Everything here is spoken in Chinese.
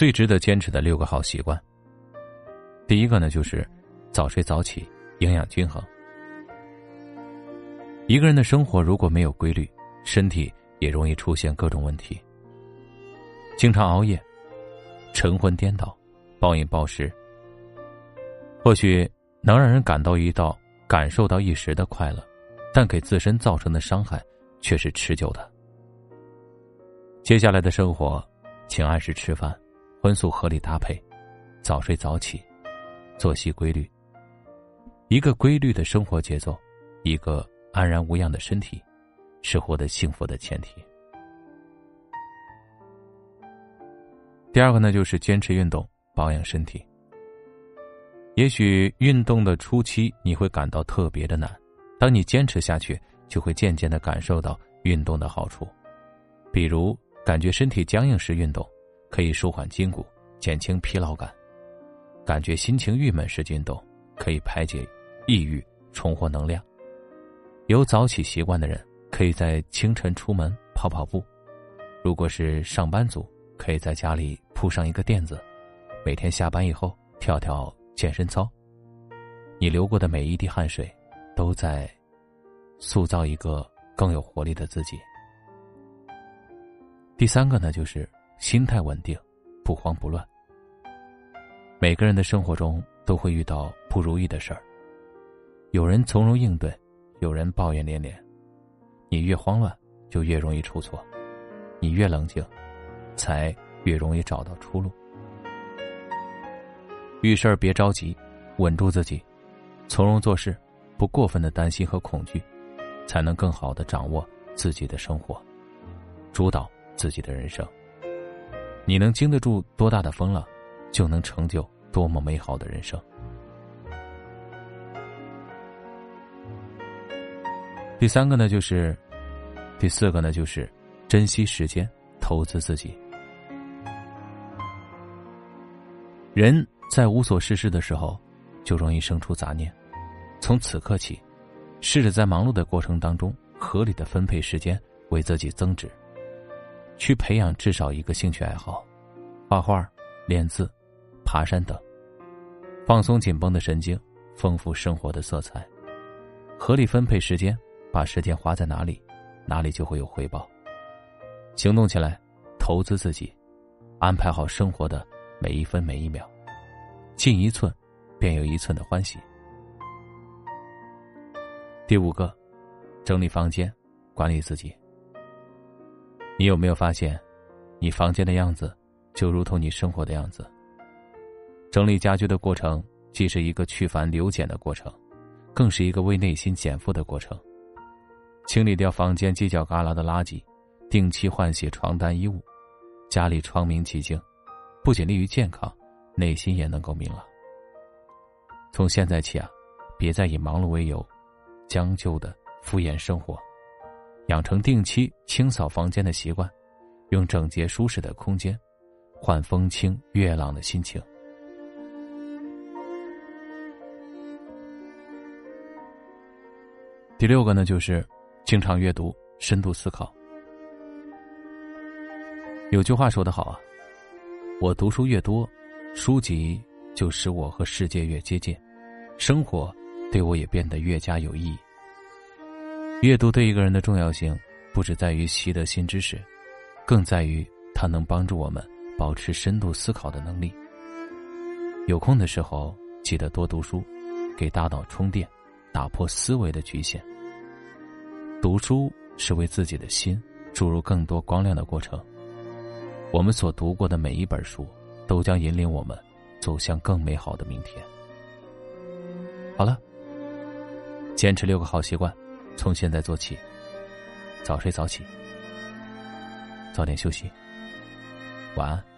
最值得坚持的六个好习惯。第一个呢，就是早睡早起，营养均衡。一个人的生活如果没有规律，身体也容易出现各种问题。经常熬夜、晨昏颠倒、暴饮暴食，或许能让人感到一道感受到一时的快乐，但给自身造成的伤害却是持久的。接下来的生活，请按时吃饭，荤素合理搭配，早睡早起，作息规律。一个规律的生活节奏，一个安然无恙的身体，是获得幸福的前提。第二个呢，就是坚持运动，保养身体。也许运动的初期你会感到特别的难，当你坚持下去，就会渐渐的感受到运动的好处，比如。感觉身体僵硬时运动，可以舒缓筋骨，减轻疲劳感；感觉心情郁闷时运动，可以排解抑郁，重获能量。有早起习惯的人，可以在清晨出门跑跑步；如果是上班族，可以在家里铺上一个垫子，每天下班以后跳跳健身操。你流过的每一滴汗水，都在塑造一个更有活力的自己。第三个呢，就是心态稳定，不慌不乱。每个人的生活中都会遇到不如意的事儿，有人从容应对，有人抱怨连连。你越慌乱，就越容易出错；你越冷静，才越容易找到出路。遇事儿别着急，稳住自己，从容做事，不过分的担心和恐惧，才能更好的掌握自己的生活，主导。自己的人生，你能经得住多大的风浪，就能成就多么美好的人生。第三个呢，就是，第四个呢，就是珍惜时间，投资自己。人在无所事事的时候，就容易生出杂念。从此刻起，试着在忙碌的过程当中，合理的分配时间，为自己增值。去培养至少一个兴趣爱好，画画、练字、爬山等，放松紧绷的神经，丰富生活的色彩。合理分配时间，把时间花在哪里，哪里就会有回报。行动起来，投资自己，安排好生活的每一分每一秒，进一寸，便有一寸的欢喜。第五个，整理房间，管理自己。你有没有发现，你房间的样子，就如同你生活的样子。整理家居的过程，既是一个去繁留简的过程，更是一个为内心减负的过程。清理掉房间犄角旮旯的垃圾，定期换洗床单衣物，家里窗明几净，不仅利于健康，内心也能够明朗。从现在起啊，别再以忙碌为由，将就的敷衍生活。养成定期清扫房间的习惯，用整洁舒适的空间换风清月朗的心情。第六个呢，就是经常阅读，深度思考。有句话说得好啊，我读书越多，书籍就使我和世界越接近，生活对我也变得越加有意义。阅读对一个人的重要性，不只在于习得新知识，更在于它能帮助我们保持深度思考的能力。有空的时候，记得多读书，给大脑充电，打破思维的局限。读书是为自己的心注入更多光亮的过程。我们所读过的每一本书，都将引领我们走向更美好的明天。好了，坚持六个好习惯。从现在做起，早睡早起，早点休息，晚安。